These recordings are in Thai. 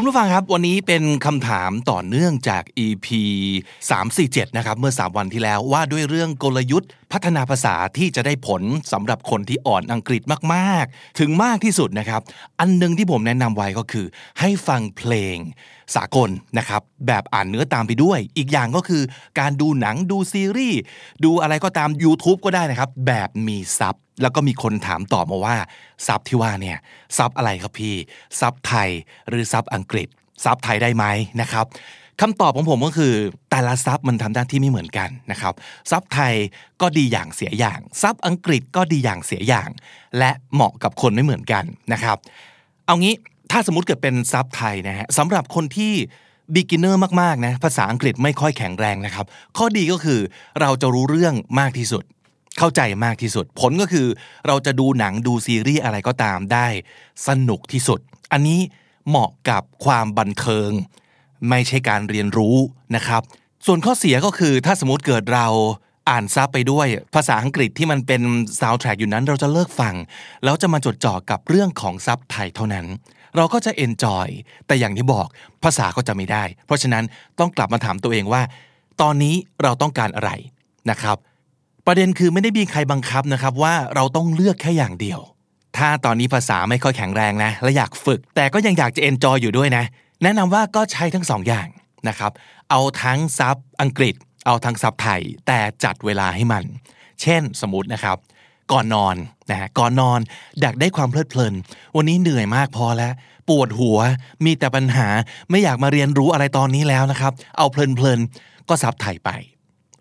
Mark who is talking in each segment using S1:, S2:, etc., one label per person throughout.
S1: คุณผู้ฟังครับ วันนี้เป็นคำถามต่อเนื่องจาก EP 347 นะครับ เมื่อ 3 วันที่แล้วว่าด้วยเรื่องกลยุทธ์พัฒนาภาษาที่จะได้ผลสำหรับคนที่อ่อนอังกฤษมากๆ ถึงมากที่สุดนะครับ อันหนึงที่ผมแนะนำไว้ก็คือ ให้ฟังเพลงสากลนะครับ แบบอ่านเนื้อตามไปด้วย อีกอย่างก็คือการดูหนังดูซีรีส์ดูอะไรก็ตาม YouTube ก็ได้นะครับ แบบมีซับ แล้วก็มีคนถามต่อมาว่าซับที่ว่าเนี่ยซับอะไรครับพี่ซับไทยหรือซับอังกฤษซับไทยได้ไหมนะครับคำตอบของผมก็คือแต่ละซับมันทำหน้าที่ไม่เหมือนกันนะครับซับไทยก็ดีอย่างเสียอย่างซับอังกฤษก็ดีอย่างเสียอย่าง และเหมาะกับคนไม่เหมือนกันนะครับ เอางี้ถ้าสมมติเกิดเป็นซับไทยนะฮะสำหรับคนที่ beginner มากๆนะภาษาอังกฤษไม่ค่อยแข็งแรงนะครับ ข้อดีก็คือเราจะรู้เรื่องมากที่สุด เข้าใจมากที่สุด ผลก็คือเราจะดูหนังดูซีรีส์อะไรก็ตามได้ สนุกที่สุด อันนี้เหมาะกับความบันเทิง ไม่ใช่การเรียนรู้นะครับ ส่วนข้อเสียก็คือถ้าสมมติเกิดเราอ่านซับไปด้วยภาษาอังกฤษที่มันเป็นซาว d t ทร็กอยู่นั้นเราจะเลิกฟัง แล้วจะมาจดจ่อกับเรื่องของซับไทยเท่านั้น เราก็จะ enjoy แต่อย่างที่บอกภาษาก็จะไม่ได้ เพราะฉะนั้นต้องกลับมาถามตัวเองว่า ตอนนี้เราต้องการอะไรนะครับ ประเด็นคือไม่ได้มีใครบังคับนะครับว่าเราต้องเลือกแค่อย่างเดียว ถ้าตอนนี้ภาษาไม่ค่อยแข็งแรงนะ และอยากฝึก แต่ก็ยังอยากจะเอนจอยอยู่ด้วยนะ แนะนำว่าก็ใช้ทั้งสองอย่างนะครับ เอาทั้งซับอังกฤษ เอาทั้งซับไทย แต่จัดเวลาให้มัน เช่นสมมตินะครับ ก่อนนอนนะฮะก่อนนอนอยากได้ความเพลิดเพลิน วันนี้เหนื่อยมากพอแล้ว ปวดหัว มีแต่ปัญหา ไม่อยากมาเรียนรู้อะไรตอนนี้แล้วนะครับ เอาเพลินๆ ก็ซับไทยไป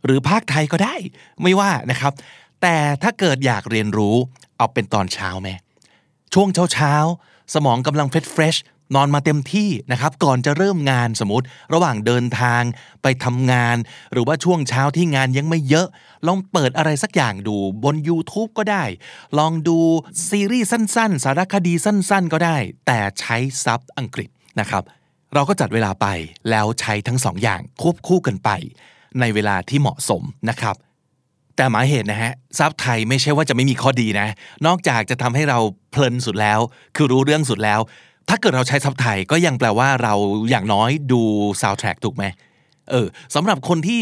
S1: หรือพากย์ไทยก็ได้ ไม่ว่านะครับ แต่ถ้าเกิดอยากเรียนรู้เอาเป็นตอนเช้าไหมช่วงเช้าเช้าๆ สมองกำลัง fresh fresh นอนมาเต็มที่นะครับ ก่อนจะเริ่มงานสมมติ ระหว่างเดินทางไปทำงาน หรือว่าช่วงเช้าที่งานยังไม่เยอะ ลองเปิดอะไรสักอย่างดูบน YouTube ก็ได้ ลองดูซีรีส์สั้นๆ สารคดีสั้นๆ ก็ได้ แต่ใช้ซับอังกฤษนะครับ เราก็จัดเวลาไปแล้วใช้ทั้งสองอย่างควบคู่กันไป ในเวลาที่เหมาะสมนะครับ แต่หมายเหตุนะฮะซับไทยไม่ใช่ว่าจะไม่มีข้อดีนะ นอกจากจะทำให้เราเพลินสุดแล้ว คือรู้เรื่องสุดแล้ว ถ้าเกิดเราใช้ซับไทยก็ยังแปลว่าเราอย่างน้อยดูซาว d t ทร็กถูกไหมเออสำหรับคนที่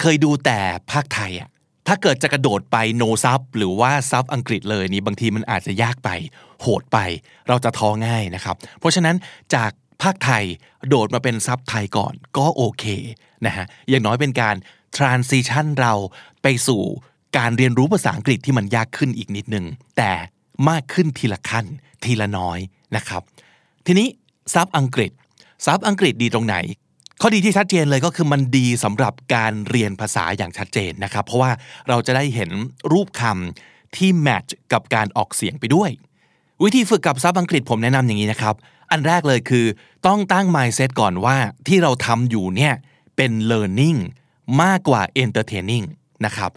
S1: เคยดูแต่ภาคไทยอะถ้าเกิดจะกระโดดไปโนซับหรือว่าซับอังกฤษเลยนี่บางทีมันอาจจะยากไป โหดไป เราจะท้อง่ายนะครับ เพราะฉะนั้นจาก ภาคไทยโดดมาเป็นซับไทยก่อนก็โอเคนะฮะอย่างน้อยเป็นการ transition เราไปสู่การเรียนรู้ภาษาอังกฤษที่มันยากขึ้นอีกนิดนึง แต่มากขึ้นทีละขั้นทีละน้อยนะครับ ทีนี้ซับอังกฤษซับอังกฤษดีตรงไหน ข้อดีที่ชัดเจนเลยก็คือมันดีสำหรับการเรียนภาษาอย่างชัดเจนนะครับ เพราะว่าเราจะได้เห็นรูปคำที่แมทช์กับการออกเสียงไปด้วย วิธีฝึกกับซับอังกฤษผมแนะนำอย่างนี้นะครับ อันแรกเลยคือต้องตั้ง mindset ก่อนว่าที่เราทำอยู่เนี่ยเป็น learning มากกว่า entertaining นะครับ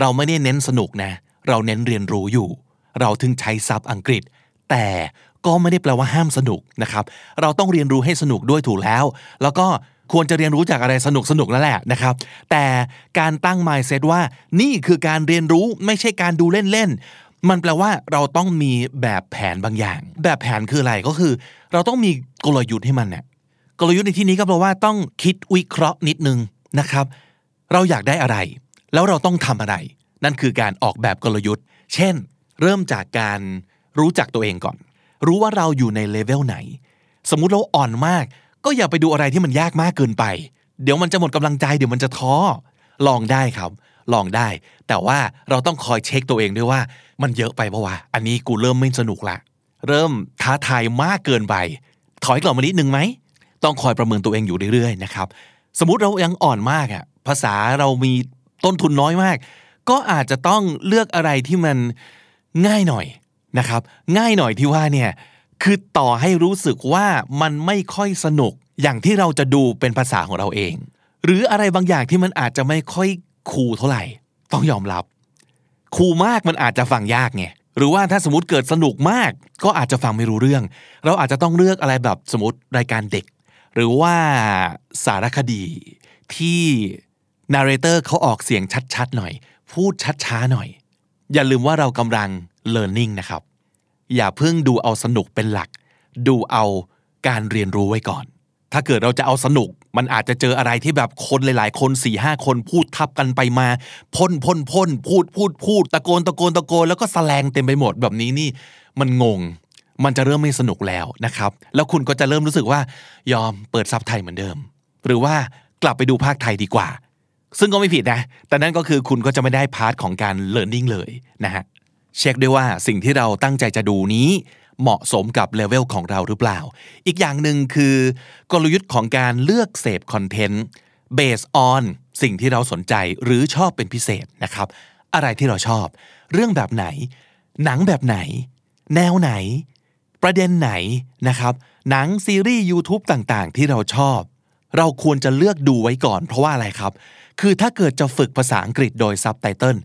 S1: เราไม่ได้เน้นสนุกนะ เราเน้นเรียนรู้อยู่ เราถึงใช้ซับอังกฤษ แต่ก็ไม่ได้แปลว่าห้ามสนุกนะครับ เราต้องเรียนรู้ให้สนุกด้วยถูกแล้ว แล้วก็ควรจะเรียนรู้จากอะไรสนุกสนุกนั่นแหละนะครับ แต่การตั้ง mindset ว่านี่คือการเรียนรู้ไม่ใช่การดูเล่นๆ มันแปลว่าเราต้องมีแบบแผนบางอย่าง แบบแผนคืออะไรก็คือ เราต้องมีกลยุทธ์ให้มันเนี่ยกลยุทธ์ในที่นี้ก็แปลว่าต้องคิดวิเคราะห์นิดนึงนะครับ เราอยากได้อะไร แล้วเราต้องทำอะไร นั่นคือการออกแบบกลยุทธ์ เช่น เริ่มจากการรู้จักตัวเองก่อน รู้ว่าเราอยู่ในเลเวลไหน สมมุติเราอ่อนมาก ก็อย่าไปดูอะไรที่มันยากมากเกินไป เดี๋ยวมันจะหมดกำลังใจเดี๋ยวมันจะท้อลองได้ครับ ลองได้ แต่ว่าเราต้องคอยเช็คตัวเองด้วยว่า มันเยอะไปปะวะ อันนี้กูเริ่มไม่สนุกละ เริ่มท้าทายมากเกินไป ถอยกลับมานิดนึงไหม ต้องคอยประเมินตัวเองอยู่เรื่อยๆนะครับ สมมติเรายังอ่อนมากอะภาษาเรามีต้นทุนน้อยมาก ก็อาจจะต้องเลือกอะไรที่มันง่ายหน่อยนะครับ ง่ายหน่อยที่ว่าเนี่ยคือต่อให้รู้สึกว่ามันไม่ค่อยสนุก อย่างที่เราจะดูเป็นภาษาของเราเอง หรืออะไรบางอย่างที่มันอาจจะไม่ค่อยคูลเท่าไหร่ ต้องยอมรับ คูลมากมันอาจจะฟังยากไงหรือว่าถ้าสมมติเกิดสนุกมาก ก็อาจจะฟังไม่รู้เรื่อง เราอาจจะต้องเลือกอะไรแบบสมมติรายการเด็ก หรือว่าสารคดีที่นาร์เรเตอร์เขาออกเสียงชัดๆหน่อย พูดช้าๆหน่อย อย่าลืมว่าเรากำลัง learning นะครับ อย่าเพิ่งดูเอาสนุกเป็นหลัก ดูเอาการเรียนรู้ไว้ก่อน ถ้าเกิดเราจะเอาสนุก มันอาจจะเจออะไรที่แบบคนหลายๆ คนสี่ห้าคนพูดทับกันไปมาพ่นพ่นพ่นพูดพูดพูดตะโกนตะโกนตะโกนแล้วก็แสลงเต็มไปหมดแบบนี้นี่มันงง มันจะเริ่มไม่สนุกแล้วนะครับ แล้วคุณก็จะเริ่มรู้สึกว่ายอมเปิดซับไทยเหมือนเดิม หรือว่ากลับไปดูพากย์ไทยดีกว่า ซึ่งก็ไม่ผิดนะ แต่นั่นก็คือคุณก็จะไม่ได้ part ของการ learning เลยนะฮะเช็คด้วยว่าสิ่งที่เราตั้งใจจะดูนี้ เหมาะสมกับเลเวลของเราหรือเปล่า อีกอย่างหนึ่งคือกลยุทธ์ของการเลือกเสพ content based on สิ่งที่เราสนใจหรือชอบเป็นพิเศษนะครับ อะไรที่เราชอบ เรื่องแบบไหน หนังแบบไหน แนวไหน ประเด็นไหนนะครับ หนังซีรีส์ YouTube ต่างๆ ที่เราชอบ เราควรจะเลือกดูไว้ก่อน เพราะว่าอะไรครับ คือถ้าเกิดจะฝึกภาษาอังกฤษโดยซับไตเติล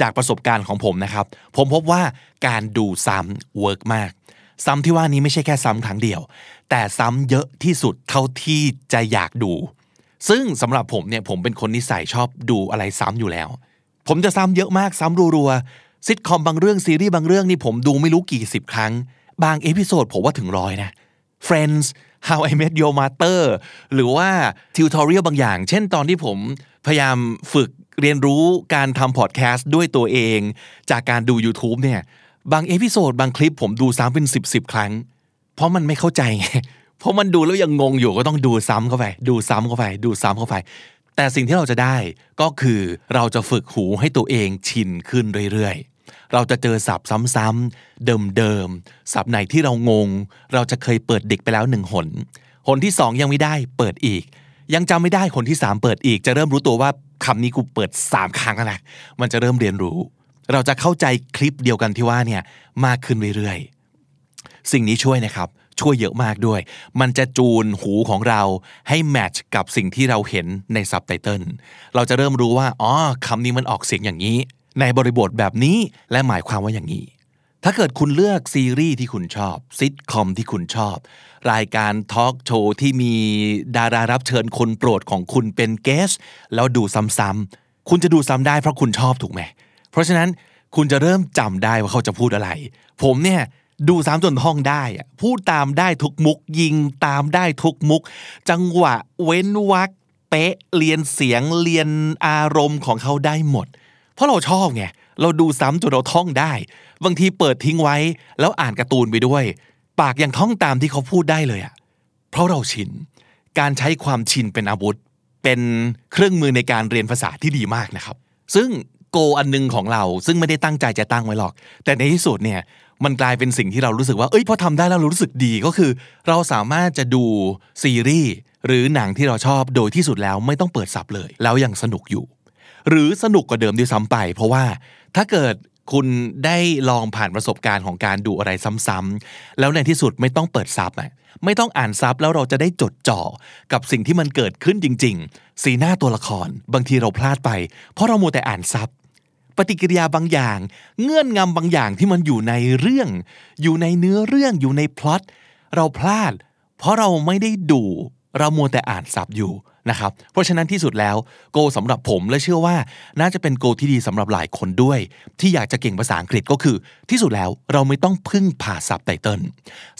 S1: จากประสบการณ์ของผมนะครับ ผมพบว่าการดูซ้ำ work มาก ซ้ำที่ว่านี้ไม่ใช่แค่ซ้ำครั้งเดียว แต่ซ้ำเยอะที่สุดเท่าที่จะอยากดู ซึ่งสำหรับผมเนี่ยผมเป็นคนนิสัยชอบดูอะไรซ้ำอยู่แล้ว ผมจะซ้ำเยอะมากซ้ำรัวๆซิทคอมบางเรื่องซีรีส์บางเรื่องนี่ผมดูไม่รู้กี่สิบครั้ง บาง episode ผมว่าถึงร้อยนะ Friends How I Met Your Mother หรือว่า tutorial บางอย่าง เช่นตอนที่ผมพยายามฝึกเรียนรู้การทำพอดแคสต์ด้วยตัวเอง จากการดู YouTube เนี่ย บาง episode บางคลิปผมดูซ้ำเป็นสิบสิบครั้ง เพราะมันไม่เข้าใจไงเพราะมันดูแล้วยังงงอยู่ก็ต้องดูซ้ำเข้าไป ดูซ้ำเข้าไป ดูซ้ำเข้าไป แต่สิ่งที่เราจะได้ก็คือเราจะฝึกหูให้ตัวเองชินขึ้นเรื่อยๆ เราจะเจอศัพท์ซ้ำๆเดิมๆศัพท์ไหนที่เรางง เราจะเคยเปิดเด็กไปแล้วหนึ่งหนหนที่สองยังไม่ได้เปิดอีก ยังจำไม่ได้คนที่สามเปิดอีก จะเริ่มรู้ตัวว่าคำนี้กูเปิดสามครั้งแล้วนะมันจะเริ่มเรียนรู้ เราจะเข้าใจคลิปเดียวกันที่ว่าเนี่ยมากขึ้นเรื่อยๆ สิ่งนี้ช่วยนะครับ ช่วยเยอะมากด้วย มันจะจูนหูของเราให้แมทช์กับสิ่งที่เราเห็นในซับไตเติลเราจะเริ่มรู้ว่าอ๋อคำนี้มันออกเสียงอย่างนี้ ในบริบทแบบนี้และหมายความว่าอย่างนี้ถ้าเกิดคุณเลือกซีรีส์ที่คุณชอบซิทคอมที่คุณชอบ รายการทอล์กโชว์ที่มีดารารับเชิญคนโปรดของคุณเป็นเกส แล้วดูซ้ำๆคุณจะดูซ้ำได้เพราะคุณชอบถูกไหม เพราะฉะนั้นคุณจะเริ่มจำได้ว่าเขาจะพูดอะไร ผมเนี่ยดูซ้ำจนท่องได้พูดตามได้ทุกมุก ยิงตามได้ทุกมุก จังหวะเว้นวรรคเป๊ะเรียนเสียงเรียนอารมณ์ของเขาได้หมด เพราะเราชอบไงเราดูซ้ำจนเราท่องได้ บางทีเปิดทิ้งไว้ แล้วอ่านการ์ตูนไปด้วย ปากยังท่องตามที่เขาพูดได้เลยอะเพราะเราชิน การใช้ความชินเป็นอาวุธ เป็นเครื่องมือในการเรียนภาษาที่ดีมากนะครับ ซึ่ง โกอันหนึงของเรา ซึ่งไม่ได้ตั้งใจจะตั้งไว้หรอก แต่ในที่สุดเนี่ยมันกลายเป็นสิ่งที่เรารู้สึกว่า เอ้ยพอทำได้แล้วเรารู้สึกดีก็คือ เราสามารถจะดูซีรีส์หรือหนังที่เราชอบโดยที่สุดแล้วไม่ต้องเปิดซับเลย แล้วยังสนุกอยู่ หรือสนุกกว่าเดิมด้วยซ้ำไป เพราะว่าถ้าเกิดคุณได้ลองผ่านประสบการณ์ของการดูอะไรซ้ำๆแล้วในที่สุดไม่ต้องเปิดซับอะไม่ต้องอ่านซับแล้วเราจะได้จดจ่อกับสิ่งที่มันเกิดขึ้นจริง ๆ สีหน้าตัวละคร บางทีเราพลาดไป เพราะเรามัวแต่อ่านซับ ปฏิกิริยาบางอย่าง เงื่อนงำบางอย่างที่มันอยู่ในเรื่อง อยู่ในเนื้อเรื่องอยู่ในพล็อตเราพลาด เพราะเราไม่ได้ดู เรามัวแต่อ่านซับอยู่นะครับเพราะฉะนั้นที่สุดแล้วโกสำหรับผมและเชื่อว่าน่าจะเป็นโกที่ดีสำหรับหลายคนด้วย ที่อยากจะเก่งภาษาอังกฤษก็คือ ที่สุดแล้วเราไม่ต้องพึ่งผ่าซับไตเติล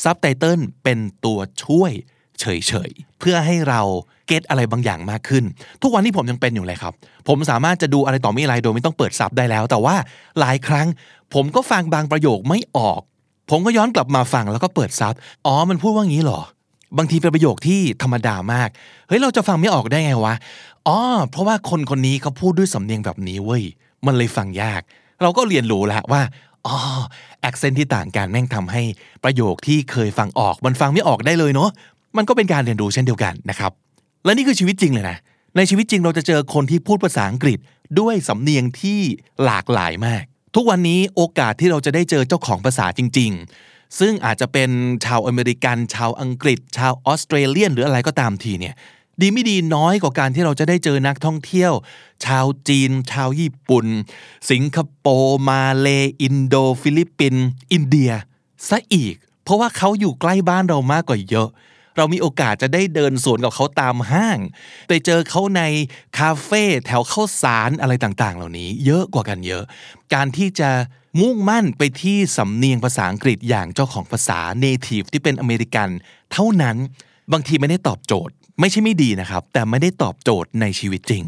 S1: ซับไตเติลเป็นตัวช่วย เฉยๆ เพื่อให้เราเก็ตอะไรบางอย่างมากขึ้น ทุกวันนี้ผมยังเป็นอยู่เลยครับ ผมสามารถจะดูอะไรต่อม่อะไรโดยไม่ต้องเปิดซับได้แล้ว แต่ว่าหลายครั้ง ผมก็ฟังบางประโยคไม่ออก ผมก็ย้อนกลับมาฟังแล้วก็เปิดซับอ๋อ มันพูดว่างี้หรอ บางทีเป็นประโยคที่ธรรมดามาก เฮ้ย เราจะฟังไม่ออกได้ไงวะ อ๋อ เพราะว่าคนคนนี้เขาพูดด้วยสำเนียงแบบนี้เว้ย มันเลยฟังยาก เราก็เรียนรู้แล้วว่าอ๋อ accent ที่ต่างกันแม่งทำให้ประโยคที่เคยฟังออก มันฟังไม่ออกได้เลยเนาะ มันก็เป็นการเรียนรู้เช่นเดียวกันนะครับ และนี่คือชีวิตจริงเลยนะ ในชีวิตจริงเราจะเจอคนที่พูดภาษาอังกฤษด้วยสำเนียงที่หลากหลายมาก ทุกวันนี้โอกาสที่เราจะได้เจอเจ้าของภาษาจริง ๆ ซึ่งอาจจะเป็นชาวอเมริกัน ชาวอังกฤษ ชาว Australian หรืออะไรก็ตามทีเนี่ยดีไม่ดีน้อยกว่าการที่เราจะได้เจอนักท่องเที่ยว ชาวจีน ชาวญี่ปุ่น สิงคโปร์มาเลอินโด ฟิลิปปินส์ อินเดียซะอีก เพราะว่าเขาอยู่ใกล้บ้านเรามากกว่าเยอะ เรามีโอกาสจะได้เดินสวนกับเขาตามห้าง ไปเจอเขาในคาเฟ่แถวข้าวสารอะไรต่างๆ เหล่านี้ เยอะกว่ากันเยอะ การที่จะมุ่งมั่นไปที่สำเนียงภาษาอังกฤษอย่างเจ้าของภาษา native ที่เป็นอเมริกัน เท่านั้นบางทีไม่ได้ตอบโจทย์ไม่ใช่ไม่ดีนะครับ แต่ไม่ได้ตอบโจทย์ในชีวิตจริง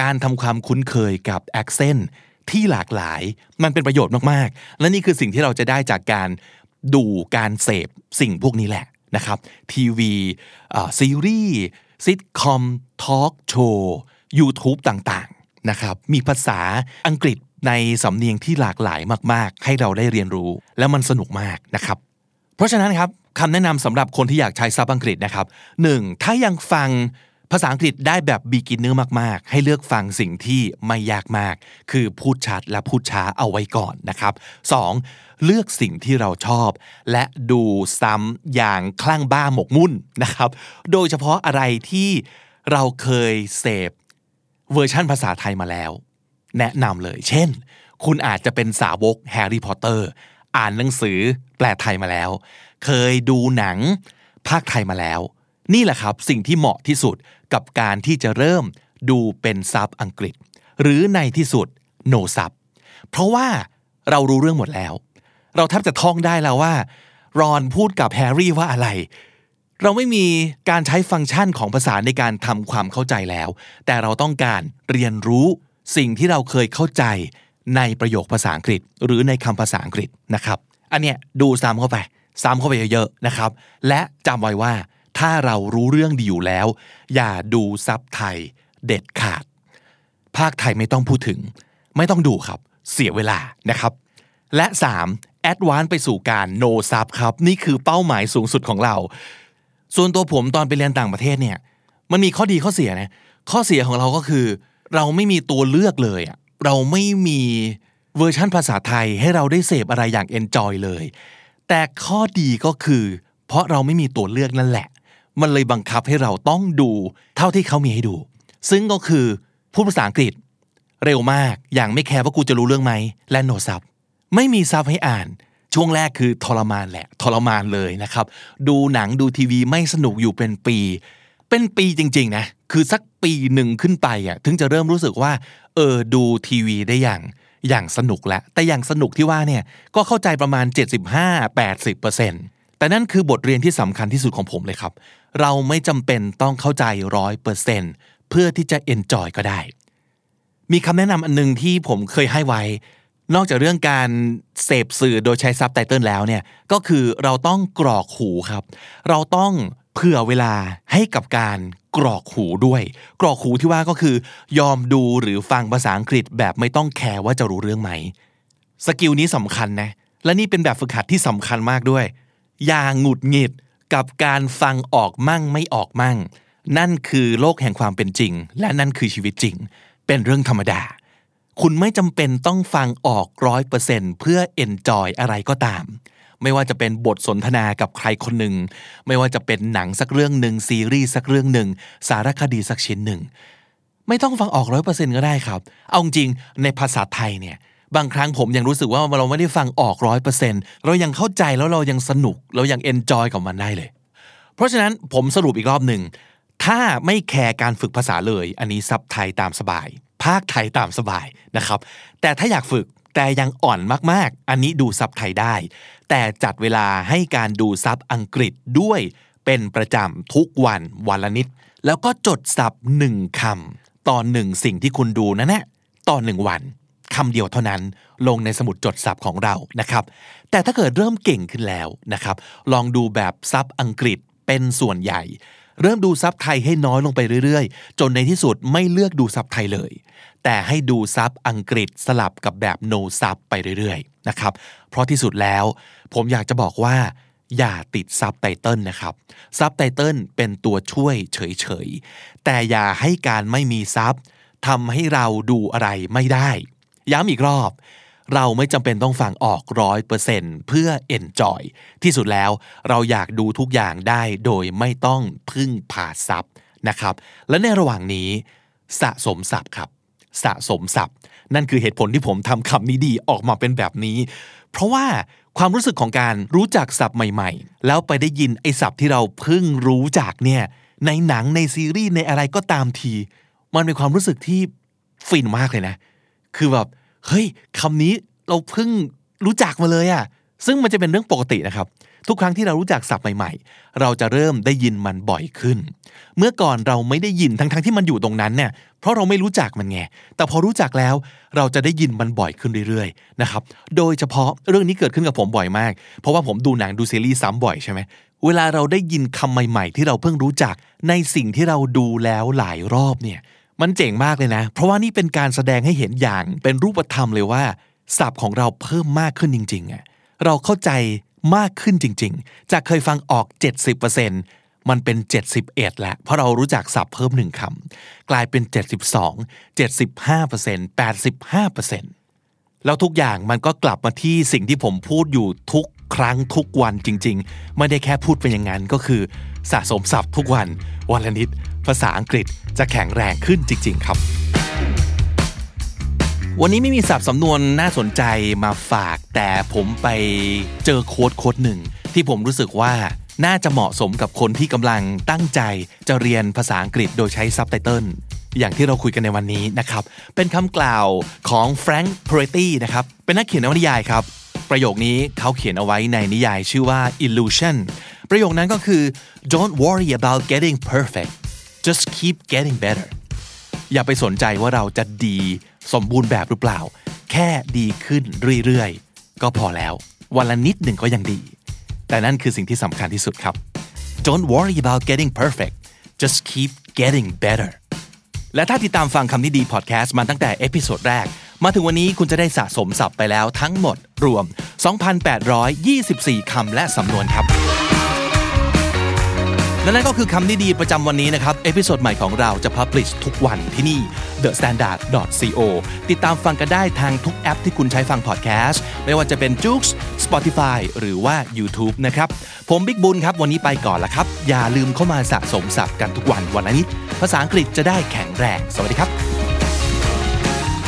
S1: การทำความคุ้นเคยกับ accent ที่หลากหลาย มันเป็นประโยชน์มาก ๆ และนี่คือสิ่งที่เราจะได้จากการดูการเสพสิ่งพวกนี้แหละ นะครับทีวีซีรีส์ซิทคอมทอล์กโชว์ยูทูบต่างๆนะครับมีภาษาอังกฤษในสำเนียงที่หลากหลายมากๆ ให้เราได้เรียนรู้และมันสนุกมากนะครับ เพราะฉะนั้นครับคำแนะนำสำหรับคนที่อยากใช้ซับอังกฤษนะครับ 1. ถ้ายังฟัง ภาษาอังกฤษได้แบบ beginner มาก ๆ ให้เลือกฟังสิ่งที่ไม่ยากมาก คือพูดชัดและพูดช้าเอาไว้ก่อนนะครับ 2. เลือกสิ่งที่เราชอบ และดูซ้ำอย่างคลั่งบ้าหมกมุ่นนะครับ โดยเฉพาะอะไรที่เราเคยเสพเวอร์ชั่นภาษาไทยมาแล้ว แนะนำเลย เช่น คุณอาจจะเป็นสาวกแฮร์รี่พอตเตอร์อ่านหนังสือแปลไทยมาแล้ว เคยดูหนังพากย์ไทยมาแล้ว นี่แหละครับสิ่งที่เหมาะที่สุดกับการที่จะเริ่มดูเป็นซับอังกฤษ หรือในที่สุด no sub เพราะว่าเรารู้เรื่องหมดแล้ว เราแทบจะท่องได้แล้วว่า รอนพูดกับแฮร์รี่ว่าอะไร เราไม่มีการใช้ฟังก์ชันของภาษาในการทำความเข้าใจแล้ว แต่เราต้องการเรียนรู้สิ่งที่เราเคยเข้าใจในประโยคภาษาอังกฤษ หรือในคำภาษาอังกฤษนะครับ อันเนี้ยดูซ้ำเข้าไป ซ้ำเข้าไปเยอะๆนะครับ และจำไว้ว่า ถ้าเรารู้เรื่องดีอยู่แล้ว อย่าดูซับไทยเด็ดขาด ภาคไทยไม่ต้องพูดถึง ไม่ต้องดูครับ เสียเวลานะครับ และ 3. แอดวานไปสู่การโนซับครับ นี่คือเป้าหมายสูงสุดของเรา ส่วนตัวผมตอนไปเรียนต่างประเทศเนี่ย มันมีข้อดีข้อเสียนะ ข้อเสียของเราก็คือ เราไม่มีตัวเลือกเลยอะเราไม่มีเวอร์ชั่นภาษาไทยให้เราได้เสพอะไรอย่าง enjoy เลย แต่ข้อดีก็คือ เพราะเราไม่มีตัวเลือกนั่นแหละ มันเลยบังคับให้เราต้องดูเท่าที่เขามีให้ดู ซึ่งก็คือพูดภาษาอังกฤษ เร็วมากอย่างไม่ care ว่ากูจะรู้เรื่องไหมและ no sub ไม่มีซับให้อ่านช่วงแรกคือทรมานแหละทรมานเลยนะครับ ดูหนังดูทีวีไม่สนุกอยู่เป็นปี เป็นปีจริงๆนะคือสักปีหนึ่งขึ้นไปอะถึงจะเริ่มรู้สึกว่า เออดูทีวีได้อย่างอย่างสนุกแล้วแต่อย่างสนุกที่ว่าเนี่ยก็เข้าใจประมาณ 75-80%แต่นั่นคือบทเรียนที่สำคัญที่สุดของผมเลยครับ เราไม่จำเป็นต้องเข้าใจร้อยเปอร์เซนเพื่อที่จะเอนจอยก็ได้ มีคำแนะนำอันนึงที่ผมเคยให้ไว้ นอกจากเรื่องการเสพสื่อโดยใช้ซับไตเติลแล้วเนี่ยก็คือเราต้องกรอกหูครับ เราต้องเผื่อเวลาให้กับการกรอกหูด้วย กรอกหูที่ว่าก็คือยอมดูหรือฟังภาษาอังกฤษแบบไม่ต้อง care ว่าจะรู้เรื่องไหม skill นี้สำคัญนะและนี่เป็นแบบฝึกหัดที่สำคัญมากด้วย อย่าหงุดหงิด กับการฟังออกมั่งไม่ออกมั่ง นั่นคือโลกแห่งความเป็นจริง และนั่นคือชีวิตจริง เป็นเรื่องธรรมดา คุณไม่จำเป็นต้องฟังออกร้อยเปอร์เซ็นต์เพื่อ enjoy อะไรก็ตาม ไม่ว่าจะเป็นบทสนทนากับใครคนหนึ่ง ไม่ว่าจะเป็นหนังสักเรื่องหนึ่งซีรีส์สักเรื่องหนึ่ง สารคดีสักชิ้นหนึ่ง ไม่ต้องฟังออกร้อยเปอร์เซ็นต์ก็ได้ครับ เอาจริงในภาษาไทยเนี่ย บางครั้งผมยังรู้สึกว่าเราไม่ได้ฟังออกร้อยเปอร์เซ็นต์เรายังเข้าใจแล้วเรายังสนุก เรายัง enjoy กับมันได้เลย เพราะฉะนั้นผมสรุปอีกรอบหนึ่ง ถ้าไม่แคร์การฝึกภาษาเลย อันนี้ซับไทยตามสบาย พากย์ไทยตามสบายนะครับ แต่ถ้าอยากฝึกแต่ยังอ่อนมากๆ อันนี้ดูซับไทยได้ แต่จัดเวลาให้การดูซับอังกฤษด้วยเป็นประจำทุกวันวันละนิด แล้วก็จดศัพท์หนึ่งคำต่อหนึ่งสิ่งที่คุณดูนั่นแหละต่อหนึ่งวัน คำเดียวเท่านั้นลงในสมุดจดศัพท์ของเรานะครับ แต่ถ้าเกิดเริ่มเก่งขึ้นแล้วนะครับ ลองดูแบบซับอังกฤษเป็นส่วนใหญ่ เริ่มดูซับไทยให้น้อยลงไปเรื่อยๆ จนในที่สุดไม่เลือกดูซับไทยเลย แต่ให้ดูซับอังกฤษสลับกับแบบ no sub ไปเรื่อยๆนะครับ เพราะที่สุดแล้วผมอยากจะบอกว่าอย่าติดซับไตเติลนะครับซับไตเติลเป็นตัวช่วยเฉยๆ แต่อย่าให้การไม่มีซับทำให้เราดูอะไรไม่ได้ ย้ำอีกรอบ เราไม่จำเป็นต้องฟังออกร้อยเปอร์เซ็นเพื่อเอนจอยที่สุดแล้วเราอยากดูทุกอย่างได้โดยไม่ต้องพึ่งผ่าซับนะครับ และในระหว่างนี้ สะสมศัพท์ครับสะสมศัพท์ นั่นคือเหตุผลที่ผมทำคำนี้ดีออกมาเป็นแบบนี้ เพราะว่าความรู้สึกของการรู้จักศัพท์ใหม่ ๆ แล้วไปได้ยินไอ้ศัพท์ที่เราเพิ่งรู้จักเนี่ยในหนังในซีรีส์ในอะไรก็ตามที มันเป็นความรู้สึกที่ฟินมากเลยนะ คือแบบเฮ้ยคำนี้เราเพิ่งรู้จักมาเลยอะซึ่งมันจะเป็นเรื่องปกตินะครับ ทุกครั้งที่เรารู้จักศัพท์ใหม่ๆ เราจะเริ่มได้ยินมันบ่อยขึ้น เมื่อก่อนเราไม่ได้ยินทั้งๆที่มันอยู่ตรงนั้นเนี่ยเพราะเราไม่รู้จักมันไงแต่พอรู้จักแล้วเราจะได้ยินมันบ่อยขึ้นเรื่อยๆนะครับโดยเฉพาะเรื่องนี้เกิดขึ้นกับผมบ่อยมาก เพราะว่าผมดูหนังดูซีรีส์ซ้ำบ่อยใช่ไหมเวลาเราได้ยินคำใหม่ ๆ ที่เราเพิ่งรู้จักในสิ่งที่เราดูแล้วหลายรอบเนี่ย มันเจ๋งมากเลยนะ เพราะว่านี่เป็นการแสดงให้เห็นอย่างเป็นรูปธรรมเลยว่าศัพท์ของเราเพิ่มมากขึ้นจริงๆอะเราเข้าใจมากขึ้นจริง ๆ จากเคยฟังออก 70%มันเป็น 71แล้วเพราะเรารู้จักศัพท์เพิ่มหนึ่งคำกลายเป็น 72 75% 85%แล้วทุกอย่างมันก็กลับมาที่สิ่งที่ผมพูดอยู่ทุก ครั้งทุกวันจริง ๆ ไม่ได้แค่พูดเป็นอย่างนั้นก็คือสะสมศัพท์ทุกวันวันละนิด ภาษาอังกฤษจะแข็งแรงขึ้นจริง ๆ ครับ วันนี้ไม่มีศัพท์สำนวนน่าสนใจมาฝาก แต่ผมไปเจอโค้ดโค้ดหนึ่งที่ผมรู้สึกว่าน่าจะเหมาะสมกับคนที่กำลังตั้งใจจะเรียนภาษาอังกฤษโดยใช้ซับไตเติลอย่างที่เราคุยกันในวันนี้นะครับ เป็นคำกล่าวของแฟรงค์เพรตี้นะครับ เป็นนักเขียนนวนิยายครับ ประโยคนี้เขาเขียนเอาไว้ในนิยายชื่อว่า illusion ประโยคนั้นก็คือ don't worry about getting perfect just keep getting better อย่าไปสนใจว่าเราจะดีสมบูรณ์แบบหรือเปล่า แค่ดีขึ้นเรื่อยๆ ก็พอแล้ว วันละนิดหนึ่งก็ยังดี แต่นั่นคือสิ่งที่สำคัญที่สุดครับ don't worry about getting perfect just keep getting better และถ้าติดตามฟังคำนี้ดีพอดแคสต์มาตั้งแต่ episode แรก มาถึงวันนี้คุณจะได้สะสมศัพท์ไปแล้วทั้งหมดรวม 2,824 คำและสำนวนครับ และนั่นก็คือคำนี้ดีประจำวันนี้นะครับ episode ใหม่ของเราจะ publish ทุกวันที่นี่ The Standard.co ติดตามฟังกันได้ทางทุกแอปที่คุณใช้ฟังพอดแคสต์ ไม่ว่าจะเป็น j o o x Spotify หรือว่า YouTube นะครับ ผมบิ๊กบุญครับ วันนี้ไปก่อนละครับ อย่าลืมเข้ามาสะสมศัพท์กันทุกวันวันละนิด ภาษาอังกฤษจะได้แข็งแรง สวัสดีครับ